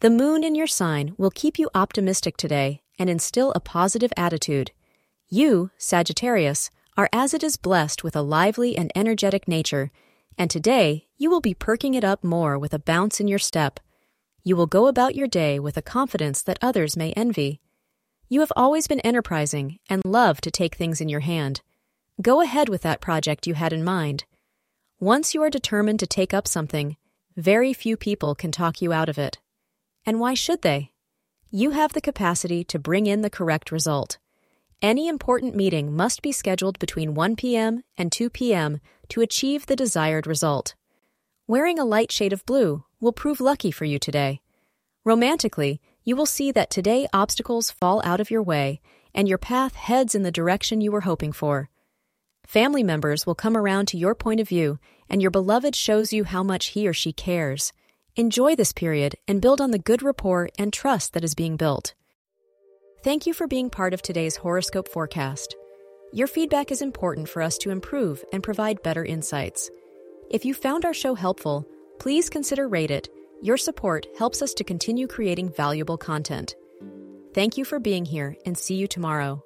The moon in your sign will keep you optimistic today and instill a positive attitude. You, Sagittarius, are as it is blessed with a lively and energetic nature, and today you will be perking it up more with a bounce in your step. You will go about your day with a confidence that others may envy. You have always been enterprising and love to take things in your hand. Go ahead with that project you had in mind. Once you are determined to take up something, very few people can talk you out of it. And why should they? You have the capacity to bring in the correct result. Any important meeting must be scheduled between 1 p.m. and 2 p.m. to achieve the desired result. Wearing a light shade of blue will prove lucky for you today. Romantically, you will see that today obstacles fall out of your way and your path heads in the direction you were hoping for. Family members will come around to your point of view, and your beloved shows you how much he or she cares. Enjoy this period and build on the good rapport and trust that is being built. Thank you for being part of today's horoscope forecast. Your feedback is important for us to improve and provide better insights. If you found our show helpful, please consider rate it. Your support helps us to continue creating valuable content. Thank you for being here and see you tomorrow.